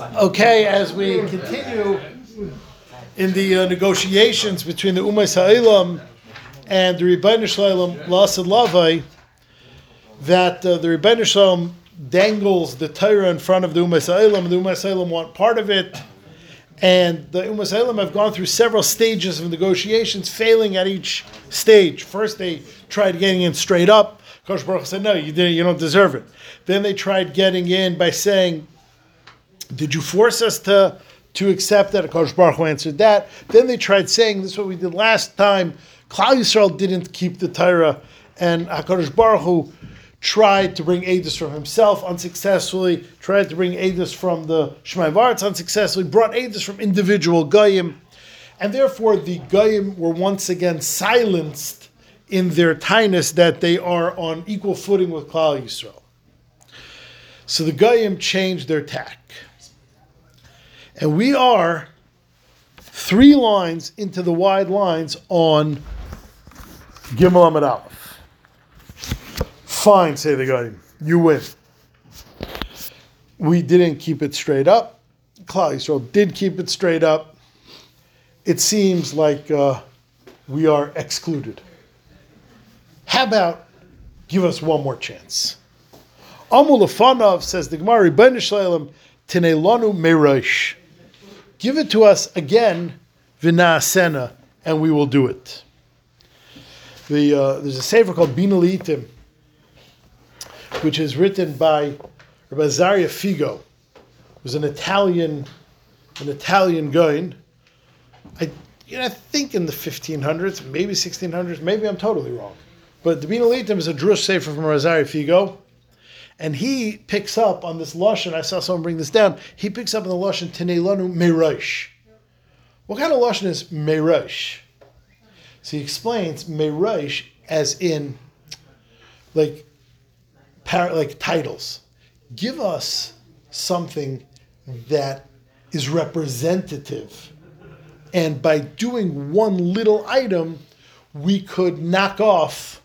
Okay, as we continue in the uh, negotiations between the Umas Ha'ilam and the Rebbeinu Shalom Lasad Lavai, that uh, the Rebbeinu Shalom dangles the Torah in front of the Umas Ha'ilam, the Umas Ha'ilam want part of it, and the Umas Ha'ilam have gone through several stages of negotiations, failing at each stage. First, they tried getting in straight up. Kosh Baruch said, "No, you didn't. You don't deserve it." Then they tried getting in by saying, did you force us to to accept that? Akash Baruch Hu answered that. Then they tried saying, this is what we did last time. Klal Yisrael didn't keep the Torah, and Hakadosh Baruch Hu tried to bring Adis from himself unsuccessfully. Tried to bring Adis from the Shemai unsuccessfully. Brought Adis from individual Goyim, and therefore the Goyim were once again silenced in their tinus that they are on equal footing with Klal Yisrael. So the Goyim changed their tack. And we are three lines into the wide lines on Gimel Amid Aleph. Fine, say the guy. You win. We didn't keep it straight up. Klal Yisrael did keep it straight up. It seems like uh, we are excluded. How about give us one more chance? Amul Afanov says the Gemara, Shalem, Tinelanu Merosh. Give it to us again, Vinasena, and we will do it. The, uh, there's a sefer called Bina Litim, which is written by Rabbi Zaria Figo, who was an Italian, an Italian guy. I, you know, I think in the 1500s, maybe 1600s, maybe I'm totally wrong. But the Bina Litim is a Drush sefer from Rav Azaria Figo. And he picks up on this lashon. I saw someone bring this down. He picks up on the lashon Teneilanu Meirosh. What kind of lashon is Meirosh? So he explains Meirosh as in like par- like titles. Give us something that is representative. And by doing one little item, we could knock off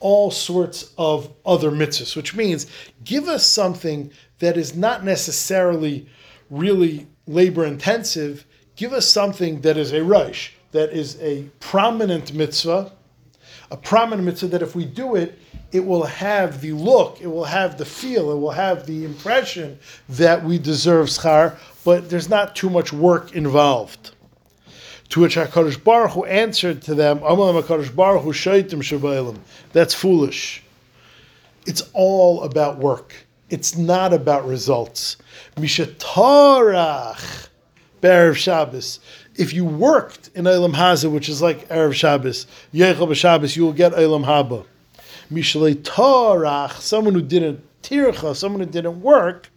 all sorts of other mitzvahs, which means give us something that is not necessarily really labor intensive. Give us something that is a rush, that is a prominent mitzvah, a prominent mitzvah that if we do it, it will have the look, it will have the feel, it will have the impression that we deserve schar, but there's not too much work involved. To which HaKadosh Baruch Hu answered to them, Amalam HaKadosh Baruch Hu shaitim shabayim. That's foolish. It's all about work. It's not about results. Mishatarach Be'erev Shabbos. If you worked in Eilam Haza, which is like Erev Shabbos, Yechel Shabbos, you will get Eilam Haba. Mishalei Torach, someone who didn't tircha, someone who didn't work,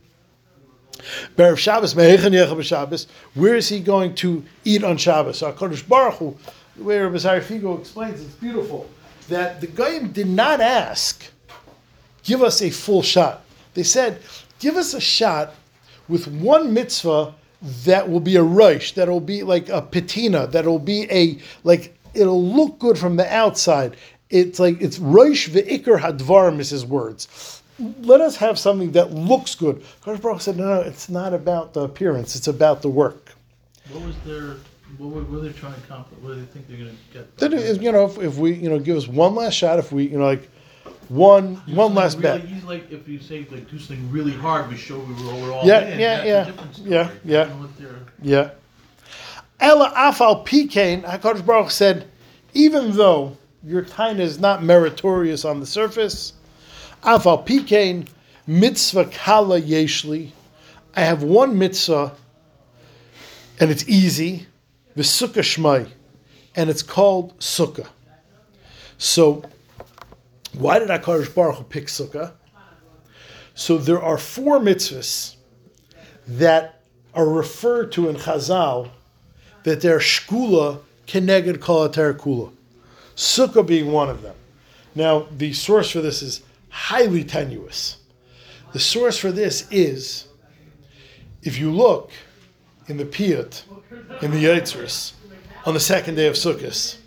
Berev Shabbos, Mehechen Yechel Shabbos. Where is he going to eat on Shabbos? So Hakadosh Baruch Hu, the way Rabbi Figo explains, it's beautiful that the Goyim did not ask, "Give us a full shot." They said, "Give us a shot with one mitzvah that will be a rush, that will be like a patina, that will be a like it'll look good from the outside." It's like it's roish ve'ikr hadvarim is his words let us have something that looks good. Baruch said, no, no, it's not about the appearance; it's about the work. What was their? What were, were they trying to accomplish? What do they think they're going to get? Then, is, you know, if, if we, you know, give us one last shot, if we, you know, like one Do one last really, bet. He's like if you say like do something really hard, we show we were, all Yeah, in. yeah, yeah, yeah, yeah. I don't know what they're- Yeah. Ella afal pikain, Hakadosh Baruch said, even though your time is not meritorious on the surface, afal pikain mitzvah kala yeshli. I have one mitzvah, and it's easy, the sukkah shmai, and it's called sukkah. So, why did Hakadosh Baruch pick sukkah? So there are four mitzvahs that are referred to in Chazal that they're shkula keneged kol kula. Sukkah being one of them. Now, the source for this is highly tenuous. The source for this is, if you look in the Piyut, in the Yitzris, on the second day of Sukkot,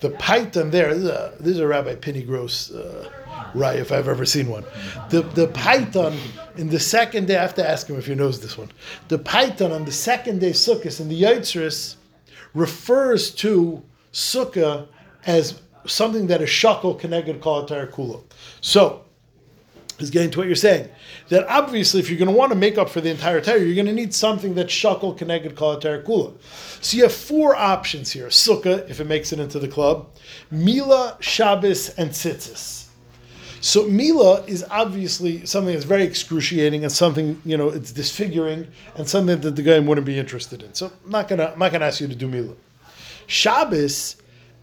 the piyut there. This is a, this is a Rabbi Penny Gross uh, if I've ever seen one. The the piyut in the second day. I have to ask him if he knows this one. The piyut on the second day Sukkot in the Yitzris refers to Sukkah as something that is shakel connected kalatar kula. So is getting to what you're saying. That obviously, if you're going to want to make up for the entire Torah, you're going to need something that's shakel connected kalatar kula. So you have four options here: sukkah, if it makes it into the club, mila, Shabbos, and tzitzis. So mila is obviously something that's very excruciating and something you know it's disfiguring and something that the guy wouldn't be interested in. So I'm not gonna I'm not gonna ask you to do mila. Shabbos,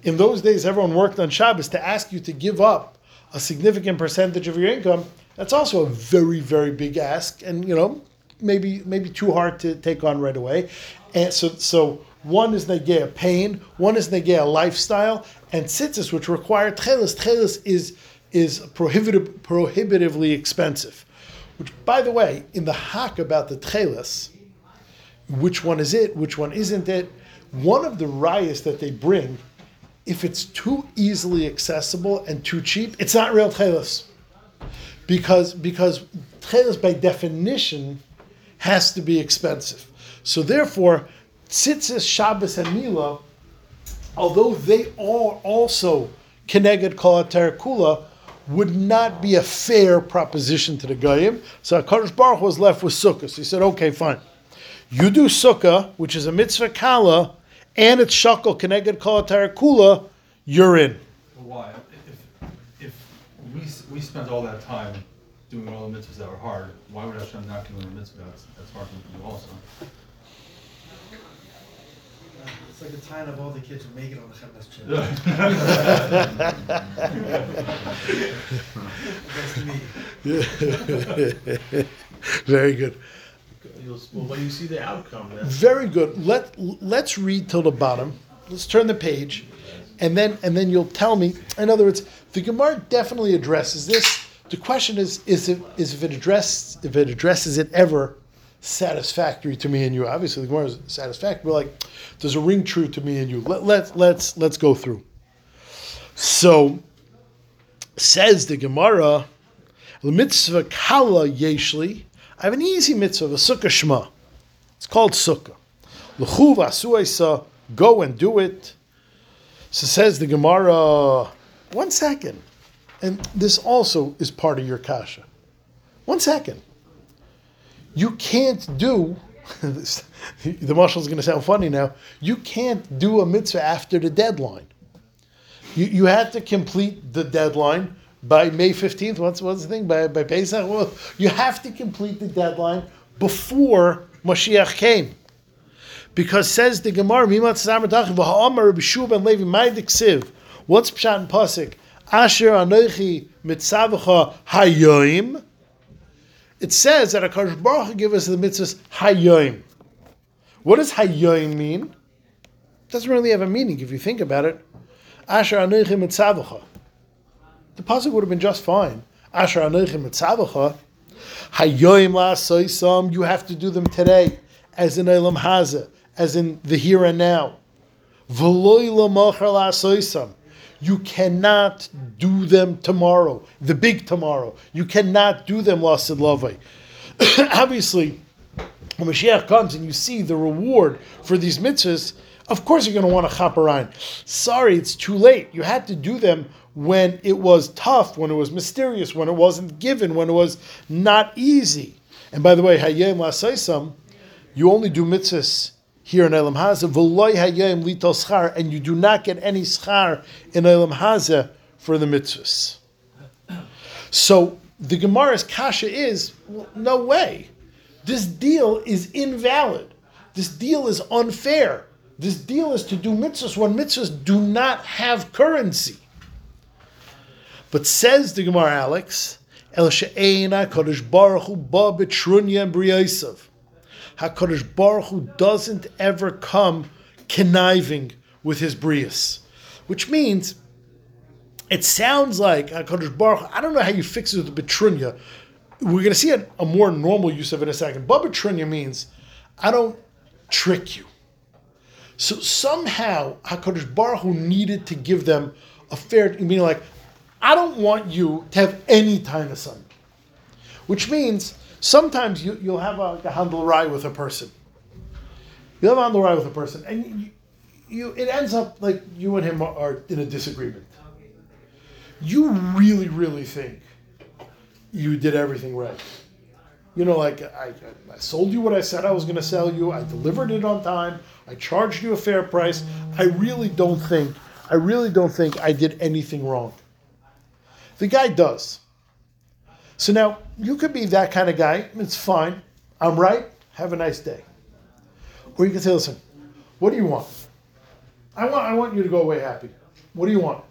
in those days, everyone worked on Shabbos to ask you to give up a significant percentage of your income. That's also a very very big ask, and you know maybe maybe too hard to take on right away. And so so one is negea pain, one is negea lifestyle, and tzitzis, which require tchelis. Tchelis is is prohibitive, prohibitively expensive. Which, by the way, in the hack about the tchelis, which one is it, which one isn't it, one of the rayas that they bring, if it's too easily accessible and too cheap, it's not real tchelis. Because, because tchelis by definition has to be expensive. So therefore, tzitzis, Shabbos, and Mila, although they are also connected kolater kula, would not be a fair proposition to the Goyim. So HaKadosh Baruch was left with Sukkah. So he said, okay, fine. You do Sukkah, which is a mitzvah kala, and it's shakel connected kalatar kula, you're in. Why? If, if we, we spent all that time doing all the mitzvahs that were hard, why would Hashem not give them a mitzvah that's, that's hard for them to do also? It's like the time of all the kids who make it on the Chemdas That's me. Very good. You'll, well, when you see the outcome, Very good. Let let's read till the bottom. Let's turn the page, and then and then you'll tell me. In other words, the Gemara definitely addresses this. The question is is if is if it address if it addresses it ever satisfactory to me and you. Obviously, the Gemara is satisfactory. Like, does it ring true to me and you? Let let let's let's go through. So says the Gemara, the mitzvah kala yeshli. I have an easy mitzvah, a sukkah shema. It's called sukkah. L'chuv asuesa, go and do it. So says the Gemara, one second. And this also is part of your kasha. One second. You can't do, the marshal is going to sound funny now, you can't do a mitzvah after the deadline. You, you had to complete the deadline by May 15th. What's, what's the thing? By, by Pesach? Well, you have to complete the deadline before Mashiach came. Because says the Gemara, What's Pshat and Pasik? Asher Anoichi Mitzavacha Hayoim. It says that HaKadosh Baruch give us the mitzvahs Hayoim. What does Hayoim mean? It doesn't really have a meaning if you think about it. Asher Anoichi Mitzavacha. The pasuk would have been just fine. Asher Anoichi Mitzavacha. Hayoim la'asoisam. You have to do them today, as in Elam Haza, as in the here and now. V'loi l'machar la'asoisam. You cannot do them tomorrow, the big tomorrow. You cannot do them lasted lavai. Obviously, when Mashiach comes and you see the reward for these mitzvahs, of course you're going to want to chaperine. Sorry, it's too late. You had to do them when it was tough, when it was mysterious, when it wasn't given, when it was not easy. And by the way, Hayyim Lasaisam, you only do mitzvahs here in Elam Haza, v'loy Schar, and you do not get any schar in Elam Haza for the mitzvahs. So the Gemara's kasha is, no way. This deal is invalid. This deal is unfair. This deal is to do mitzvahs when mitzvahs do not have currency. But says the Gemara, Alex, El she'eina kodesh baruch hu ba betrunya and briyasav. HaKadosh Baruch Hu doesn't ever come conniving with his brias. Which means, it sounds like HaKadosh Baruch Hu, I don't know how you fix it with the betrunya. We're going to see a, a, more normal use of it in a second. But betrunya means, I don't trick you. So somehow Hakadosh Baruch Hu needed to give them a fair, meaning like, I don't want you to have any time of sun, which means sometimes you, you'll have a, a handle rye with a person. You'll have a handle rye with a person, and you, you it ends up like you and him are in a disagreement. You really, really think you did everything right. You know, like I, I sold you what I said I was going to sell you. I delivered it on time. I charged you a fair price. I really don't think, I really don't think I did anything wrong. The guy does. So now you could be that kind of guy. It's fine. I'm right. Have a nice day. Or you can say, listen, what do you want? I want, I want you to go away happy. What do you want?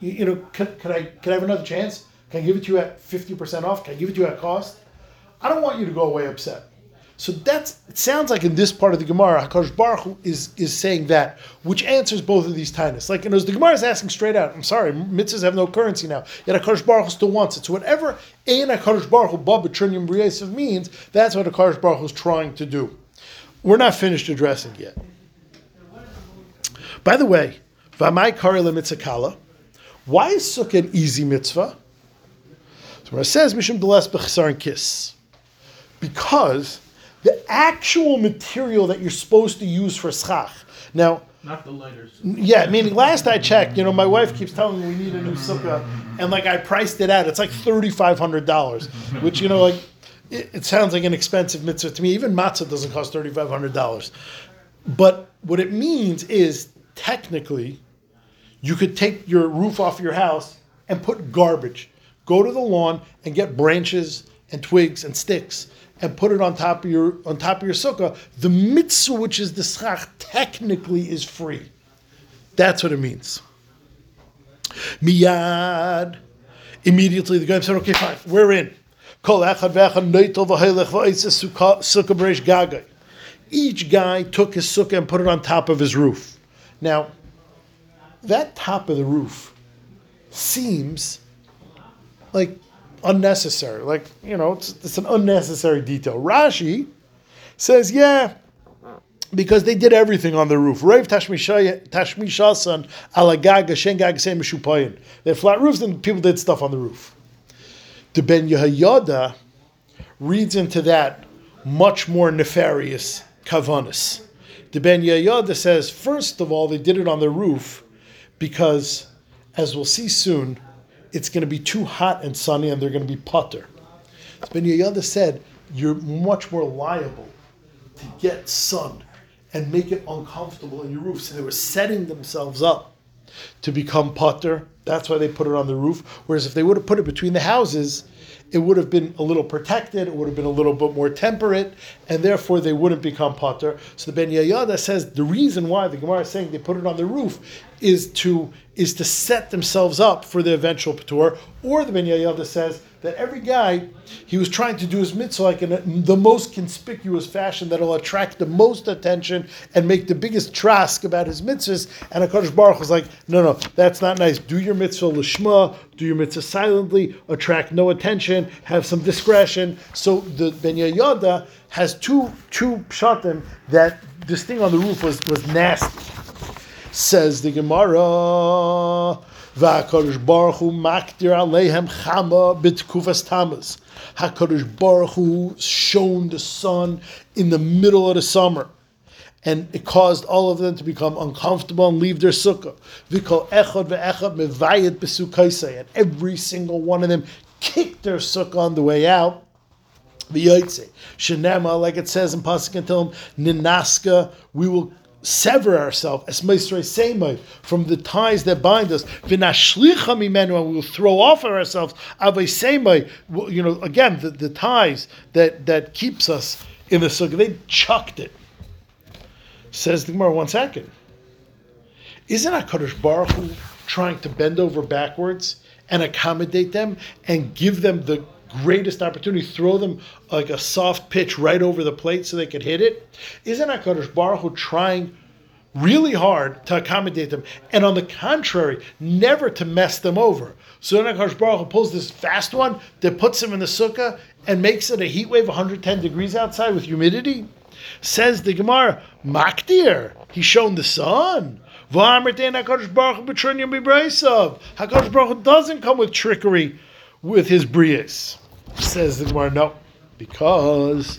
You, you know, can, can I, can I have another chance? Can I give it to you at 50% off? Can I give it to you at cost? I don't want you to go away upset. So that's it sounds like in this part of the Gemara, Hakadosh Baruch Hu is is saying that, which answers both of these tinus. Like, and as the Gemara is asking straight out, I'm sorry, mitzvahs have no currency now. Yet Hakadosh Baruch Hu still wants it. So whatever Ein Hakadosh Baruch Hu Baba Trinyum Briyasav means, that's what Hakadosh Baruch Hu is trying to do. We're not finished addressing yet. By the way, Vamai Kari Mitzakala, why is Sukkah an easy mitzvah? So when it says Mishum Deles Bechsar and Kiss. Because the actual material that you're supposed to use for schach. Now, Not the lighters. yeah, meaning last I checked, you know, my wife keeps telling me we need a new sukkah, and like I priced it out, it's like thirty five hundred dollars, which you know, like it, it sounds like an expensive mitzvah to me. Even matzah doesn't cost thirty five hundred dollars, but what it means is technically, you could take your roof off your house and put garbage, go to the lawn and get branches and twigs and sticks and put it on top of your on top of your sukkah. The mitzvah, which is the schach, technically is free. That's what it means. Miyad. Immediately the guy said, okay, fine, we're in. Each guy took his sukkah and put it on top of his roof. Now, that top of the roof seems like unnecessary. Like, you know, it's, it's an unnecessary detail. Rashi says, yeah, because they did everything on the roof. Rav Tashmishasan alagaga shengag mishupayin. They had flat roofs and people did stuff on the roof. The Ben Yehoyada reads into that much more nefarious kavanas. The Ben Yehoyada says, first of all, they did it on the roof because, as we'll see soon, it's going to be too hot and sunny and they're going to be putter. Ben Yehoyada said, you're much more liable to get sun and make it uncomfortable in your roof. So they were setting themselves up to become putter. That's why they put it on the roof. Whereas if they would have put it between the houses, it would have been a little protected, it would have been a little bit more temperate, and therefore they wouldn't become potter. So the Ben Yehoyada says the reason why the Gemara is saying they put it on the roof is to is to set themselves up for the eventual patur. Or the Ben Yehoyada says that every guy he was trying to do his mitzvah like in a, the most conspicuous fashion that'll attract the most attention and make the biggest trask about his mitzvahs. And Hakadosh Baruch was like, no, no, that's not nice. Do your mitzvah lishma, do your mitzvah silently, attract no attention, have some discretion. So the Ben Yehoyada has two two pshatim that this thing on the roof was was nasty. Says the Gemara. V'Hakadosh Baruch Hu makdir aleihem chama b'tkufas tamas. Hakadosh Baruch Hu shone the sun in the middle of the summer, and it caused all of them to become uncomfortable and leave their sukkah. V'kol echad ve'echad mevayet b'sukkaisei, and every single one of them kicked their sukkah on the way out. V'yoytze shenema, like it says in pasuk and Tehillim, ninaska, we will sever ourselves as Meisrei from the ties that bind us. V'nashlicha mimenu, and we will throw off of ourselves avei seimai. You know, again, the, the ties that that keeps us in the sukkah. They chucked it. Says the Gemara. One second. Isn't Hakadosh Baruch Hu trying to bend over backwards and accommodate them and give them the greatest opportunity, throw them like a soft pitch right over the plate so they could hit it. Isn't HaKadosh Baruch Hu trying really hard to accommodate them? And on the contrary, never to mess them over. So then HaKadosh Baruch pulls this fast one that puts him in the sukkah and makes it a heat wave 110 degrees outside with humidity. Says the Gemara, Makdir, he's shown the sun. HaKadosh Baruch Hu doesn't come with trickery with his brias. Says the Gemara, no, because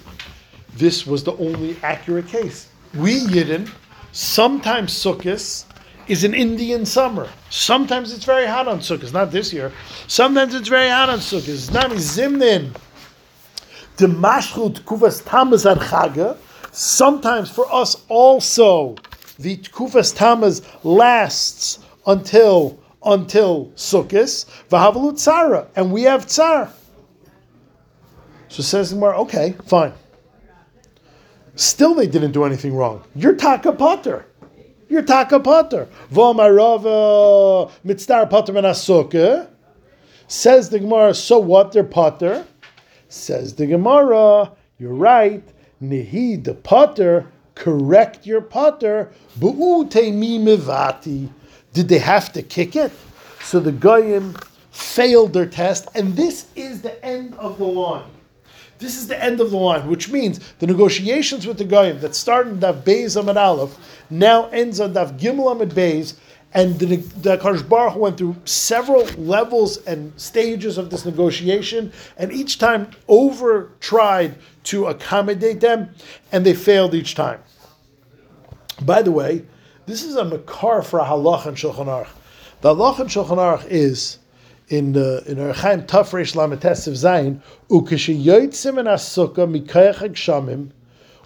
this was the only accurate case. We Yidden, sometimes Sukkot is an Indian summer. Sometimes it's very hot on Sukkot, not this year. Sometimes it's very hot on Sukkot. It's not Zimnin. The Mashchut Kuvas Tamaz ad Chaga. Sometimes for us also, the Kufas Tamaz lasts until until Sukkot. V'havalut Tzara, and we have Tzar. So says the Gemara, okay, fine. Still, they didn't do anything wrong. You're Taka Potter. You're Taka Potter. V'omarava uh, mitzdar Potter menasukkah. Eh? Says the Gemara, so what? They're Potter. Says the Gemara, you're right. Nihi the Potter, correct your Potter. Bu'ute mi mivati. Did they have to kick it? So the Goyim failed their test, and this is the end of the line. This is the end of the line, which means the negotiations with the Goyim that started Daf Beis Amid Aleph now ends on Daf Gimel Amid Beis, and the, the Kadosh Baruch went through several levels and stages of this negotiation, and each time over tried to accommodate them, and they failed each time. By the way, this is a makar for a halach and Shulchan Aruch. The halach and Shulchan Aruch is in the in Erchaim Tafresh Lametesiv Zayin Ukeshiyotzim and Asukkah Mikayach Shamim.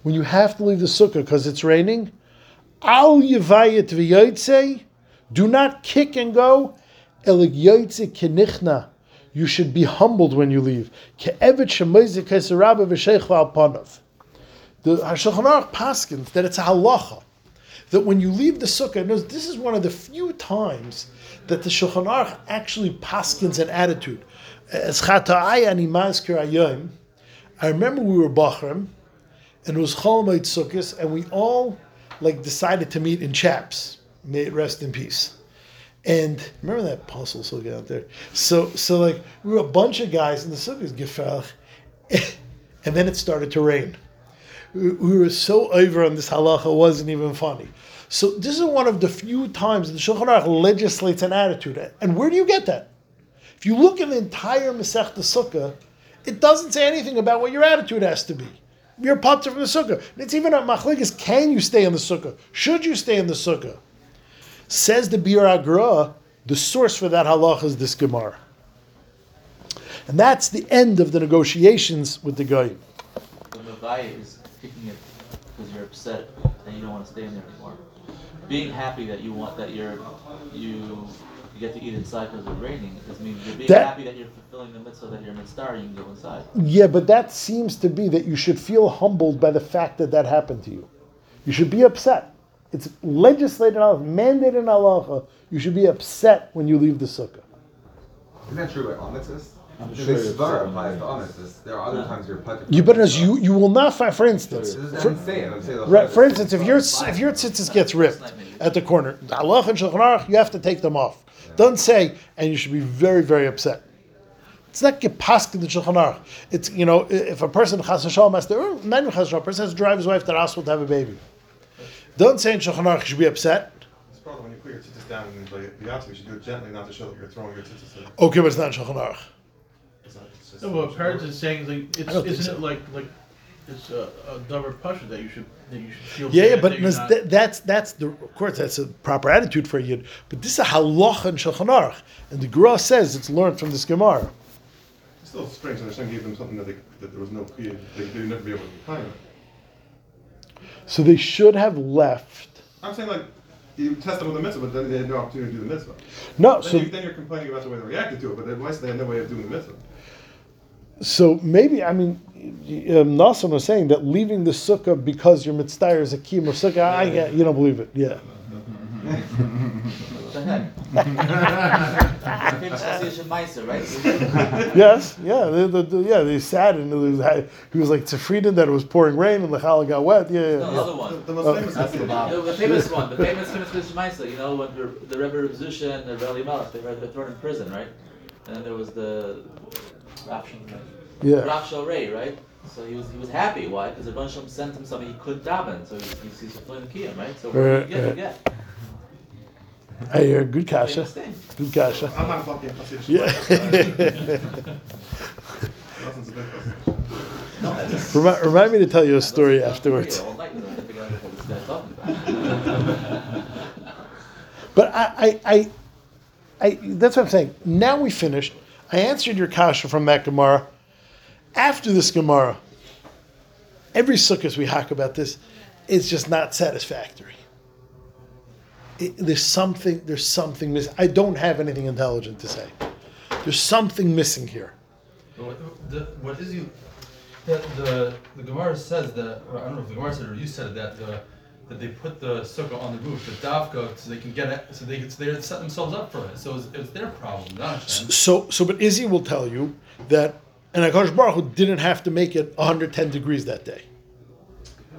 When you have to leave the sukkah because it's raining, Al Yevayit V'Yotzei. Do not kick and go. Elig Yotzei Kenichna. You should be humbled when you leave. Ke'evet Shemoizik Kesarabba V'Sheich V'Alpanav. The Hashulchan paskins that it's a halacha that when you leave the sukkah, this is one of the few times that the Shulchan Aruch actually paskins an attitude. As chata'ai ani mazkir ayom, I remember we were Bachram, and it was Cholamayit Sukkot, and we all like decided to meet in chaps. May it rest in peace. And remember that puzzle sukkah out there? So, so like we were a bunch of guys in the sukkah's gefach, and then it started to rain we were so over on this halacha, it wasn't even funny. So this is one of the few times the Shulchan Aruch legislates an attitude. And where do you get that? If you look at the entire Masech Sukkah, it doesn't say anything about what your attitude has to be. You're from the Sukkah. It's even a machlikas, can you stay in the Sukkah? Should you stay in the Sukkah? Says the Biur Hagra, the source for that halacha is this Gemara. And that's the end of the negotiations with the Goyim. The is kicking it because you're upset and you don't want to stay in there anymore. Being happy that you want that you're you you get to eat inside because it's raining is means you're being That- happy that you're fulfilling the mitzvah that you're mitzvah you can go inside. Yeah, but that seems to be that you should feel humbled by the fact that that happened to you. You should be upset. It's legislated out, mandated in halacha. You should be upset when you leave the sukkah. Isn't that true by amethyst? I'm sure it's svar so. applies to amethyst. There are other times you're putting. You, but as you, you will not find, for instance, This is for, I'm saying. I'm saying. right, for instance, if your if your tzitzis gets ripped at the corner, halacha and shulchan you have to take them off. Don't say, and you should be very very upset. It's not gepask in the shulchan aruch. It's you know if a person chas v'shalom has to, or not even chas v'shalom, a person has to drive his wife to the hospital to have a baby. Don't say in shulchan aruch you should be upset. It's probably when you put your tzitzis down and the yatsu, you should do it gently, not to show that you're throwing your tzitzis in. Okay, but it's not in shulchan aruch. It's not- it's just- No, but parents is saying like it's I don't think isn't so. it like like it's a, a double pasha that you should that you should feel Yeah, yeah, bad but that you're not- that, that's that's the of course that's a proper attitude for a yid. But this is a halacha in shulchan aruch, and the Gra says it's learned from this gemara. It's still strange, and Hashem gave them something that they, that there was no, they, they'd never be able to claim. So they should have left. I'm saying like, you test them with the mitzvah, but then they had no opportunity to do the mitzvah. No, Then, so you, then you're complaining about the way they reacted to it, but they, why they had no way of doing the mitzvah. So maybe I mean, um, Nassim was saying that leaving the sukkah because your mitzvah is a kiyum of sukkah. I, I, you don't believe it, yeah. What the? Famous association Meiser, right? Yes, yeah, the, the, the- yeah. They sat and it was, he was like tefridin that it was pouring rain and the challah got wet. Yeah, yeah. No, the other one. the most famous That's is the, the, the famous one, the famous famous famous Meiser. You know when the, the Rebbe Rav Zusha and the Rebbe Melech they they were thrown in prison, right? And then there was the Rav Shal- yeah. Rav Shal Ray, right? So he was he was happy. Why? Because the Rebbe Shalom sent him something he couldn't daven. So he's he's, he's fulfilling the kiyum, right? So what Right, do you get? You right. get. I hear uh, good kasha. Good kasha. I'm not fucking Yeah. Nothing's a big Hasidic. No, I just- remind, remind me to tell you a I story afterwards. Korea All night, 'cause I couldn't figure out what this guy's talking about. But I, I, I, I, that's what I'm saying. Now we finished. I answered your kasha from that Gemara. After this Gemara, every sukkah we hack about this, it's just not satisfactory. It, there's something. There's something missing. I don't have anything intelligent to say. There's something missing here. What, the, what is you? The the Gemara says that I don't know if the Gemara said it or you said that the that they put the sukkah on the roof, the davka, so they can get it, so they can so they set themselves up for it. So it's, it's their problem, not Hashem. So, so, but Izzy will tell you that, and Hakadosh Baruch didn't have to make it 110 degrees that day.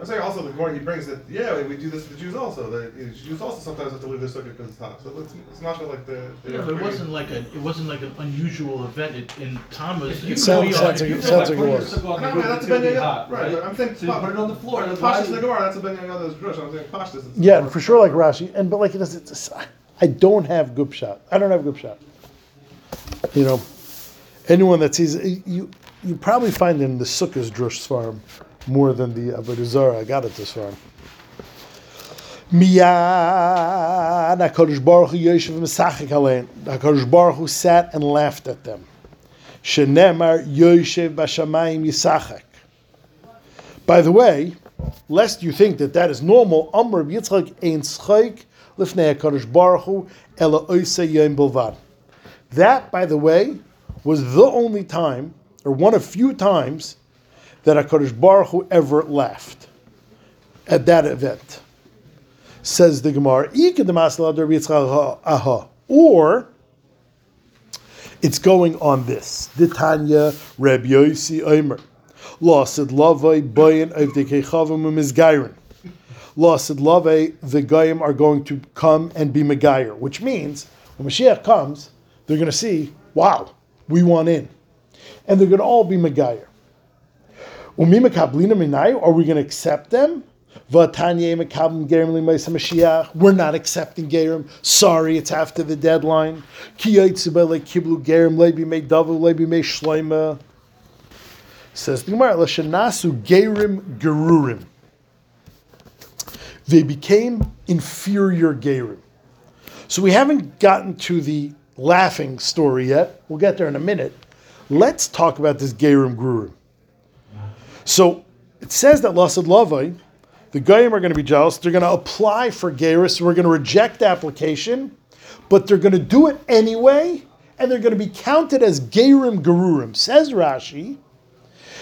I'm saying also the Gemara he brings that yeah we do this to the Jews also the the Jews also sometimes have to leave their sukkah because it's hot so it's, it's not like the, the Yeah, but it wasn't like a, it wasn't like an unusual event in, in Thomas. It sounds- sounds like- sounds like it was. No, no, that's a ben Yehoyada, right? But I'm saying So you put it on the floor. The That's Pashas the Gemara that's a ben Yehoyada's drush. I'm saying Pashas. it's- Yeah, and for sure, like Rashi, and but like it is, it's, I don't have good shot. I don't have good shot. You know, anyone that sees you, you probably find in the Sukkah's drush farm more than the Avodah. I got it this farm. Miyad Hakadosh Baruch Hu Yoshev Mesachik Alein. Hakadosh Baruch Hu sat and laughed at them. Shenemar Yoshev Bashamayim Yisachak. By the way, lest you think that that is normal, Amr Yitzchak ein schaik lifnei HaKadosh Baruch Hu ela oisei yom bilvad. That, by the way, was the only time, or one of few times, that HaKadosh Baruch Hu ever left at that event. Says the Gemara. Or, it's going on this. The Tanya Reb Yosi Omer. Losid Lavai Bayan Mizgairin. Losid Lavai, the Goyim are going to come and be Megayer, which means when Mashiach comes, they're going to see, wow, we want in. And they're going to all be Megayer. Are we going to accept them? We're not accepting Gerim. Sorry, it's after the deadline. Says the Gemara. They became inferior Gerim. So we haven't gotten to the laughing story yet. We'll get there in a minute. Let's talk about this Gerim Gerurim. So it says that Lasad Lavai, the Goyim are going to be jealous. They're going to apply for Geras. We're going to reject the application, but they're going to do it anyway, and they're going to be counted as Gerim Gerurim. Says Rashi,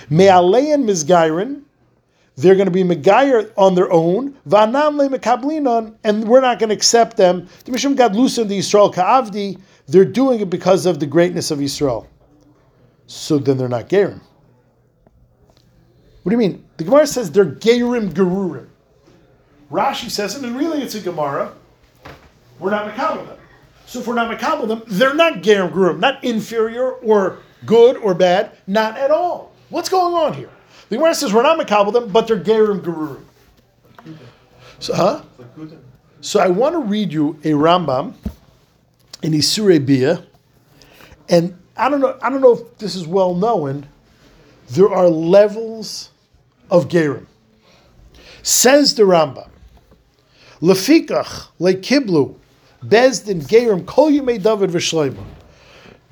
Me'alein Mizgairin, they're going to be Megayer on their own, Vanam Le Mekablinon, and we're not going to accept them. The Mishum Gadlusim, the Yisrael Ka'avdi, they're doing it because of the greatness of Yisrael. So then they're not Gerim. What do you mean? The Gemara says they're Gerim Gerurim. Rashi says, and really it's a Gemara, we're not Makabal them. So if we're not Makabal them, they're not Gerim Gerurim, not inferior or good or bad, not at all. What's going on here? The Gemara says we're not Makabal them, but they're Gerim Gerurim. So, huh? So I want to read you a Rambam in Isurei Bia, and I don't know. I don't know if this is well known. There are levels of Gerim. Says the Rambam, Lefikach lekiblu bezdin Gerim kol yimei David v'shleima.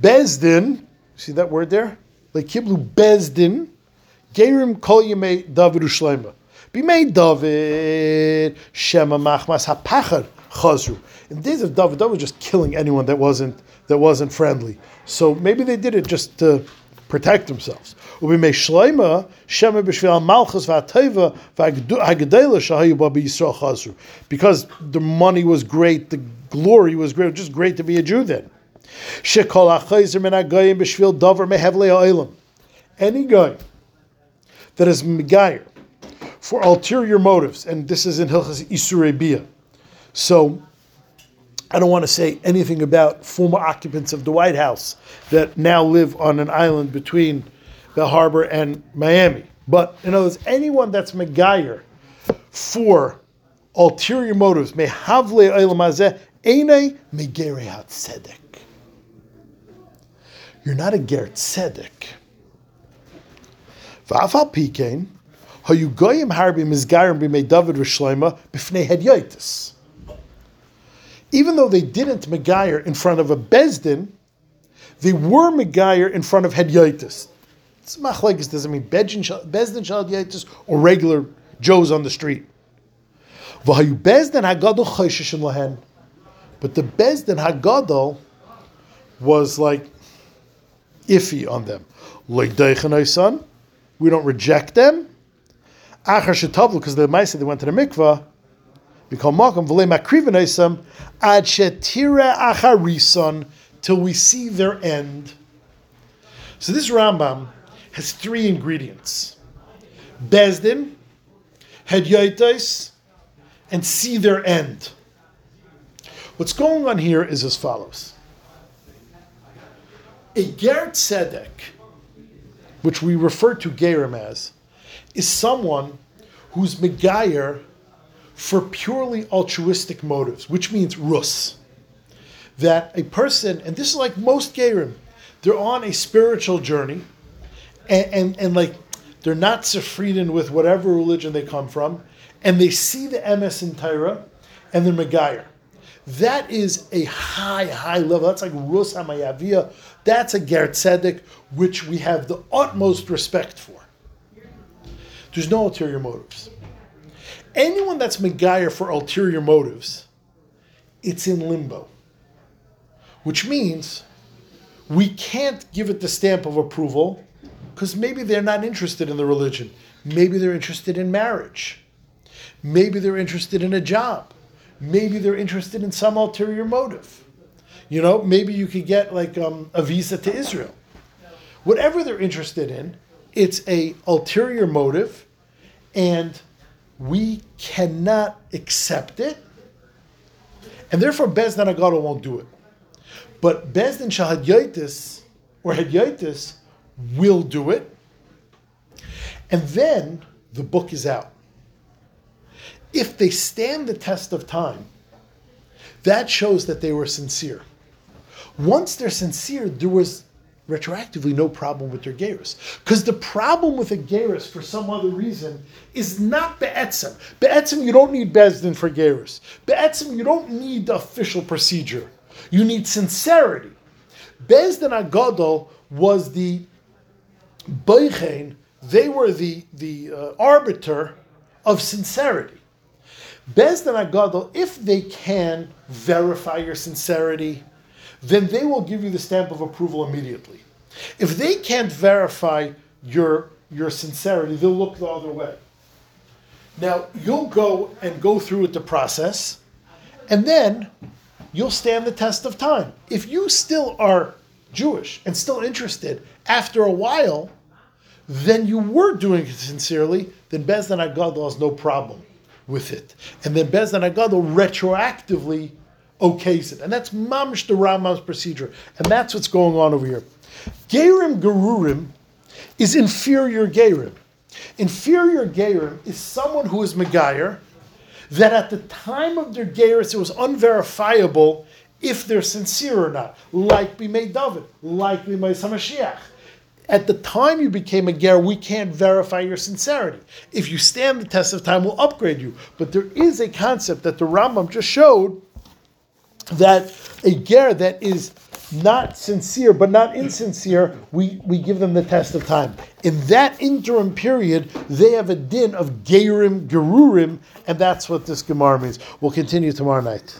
Bezdin, see that word there? Lekiblu bezdin Gerim kol yimei David v'shleima. Bimei David shema machmas hapachar chazru. In the days of David, David was just killing anyone that wasn't that wasn't friendly. So maybe they did it just to protect themselves. Because the money was great, the glory was great. Was just great to be a Jew then. Any guy that is megayer for ulterior motives, and this is in Hilchas Isurei Bia. So I don't want to say anything about former occupants of the White House that now live on an island between the harbor and Miami. But in other words, anyone that's Megayer for ulterior motives, may havle oilamazeh, ene megere tzedek. You're not a ger tzedek. V'afal pikein, hayu goyim harbi mizgarim b'mei David v'shleima b'fnei hedyotis. Even though they didn't megayer in front of a bezdin, they were megayer in front of hedyotis. It's machlekes doesn't mean bezdin shal shal or regular Joes on the street. V'hayu bezdin hagadol chayshishin lahen. But the bezdin hagadol was like iffy on them. Son, we don't reject them. Achar because the Maisa they went to the mikvah. We call makam v'lei makriven ad shetira acharison till we see their end. So this Rambam has three ingredients: bezdin, hedyoitos, and see their end. What's going on here is as follows. A Ger Tzedek, which we refer to Gerim as, is someone who's Megayer for purely altruistic motives, which means Rus. That a person, and this is like most Gerim, they're on a spiritual journey, and, and, and like they're not Sefridin with whatever religion they come from, and they see the MS in Torah, and they're Megayer. That is a high, high level. That's like Rus Hamayavia. That's a Ger Tzedek, which we have the utmost respect for. There's no ulterior motives. Anyone that's Megayer for ulterior motives, it's in limbo. Which means we can't give it the stamp of approval because maybe they're not interested in the religion. Maybe they're interested in marriage. Maybe they're interested in a job. Maybe they're interested in some ulterior motive. You know, maybe you could get like um, a visa to Israel. Whatever they're interested in, it's a ulterior motive, and we cannot accept it, and therefore Bezdin Agado won't do it. But Bezdin Shahadyotis or Hadyotis will do it, and then the book is out. If they stand the test of time, that shows that they were sincere. Once they're sincere, there was retroactively no problem with their gerus. Because the problem with a gerus, for some other reason, is not be'etzim. Be'etzim, you don't need bezdin for gerus. Be'etzim, you don't need the official procedure. You need sincerity. Bezdin Agadol was the boichein, they were the, the uh, arbiter of sincerity. Bezdin Agadol, if they can verify your sincerity, then they will give you the stamp of approval immediately. If they can't verify your, your sincerity, they'll look the other way. Now, you'll go and go through with the process, and then you'll stand the test of time. If you still are Jewish and still interested after a while, then you were doing it sincerely, then Bezdin Agadol has no problem with it. And then Bezdin Agadol retroactively okays it. And that's mamish the Rambam's procedure. And that's what's going on over here. Gerim Gerurim is inferior Gerim. Inferior Gerim is someone who is Megayer, that at the time of their Geirus it was unverifiable if they're sincere or not. Like made David, like made Samashiach. At the time you became a ger, we can't verify your sincerity. If you stand the test of time, we'll upgrade you. But there is a concept that the Rambam just showed that a ger that is not sincere but not insincere, we, we give them the test of time. In that interim period, they have a din of gerim, gerurim, and that's what this Gemara means. We'll continue tomorrow night.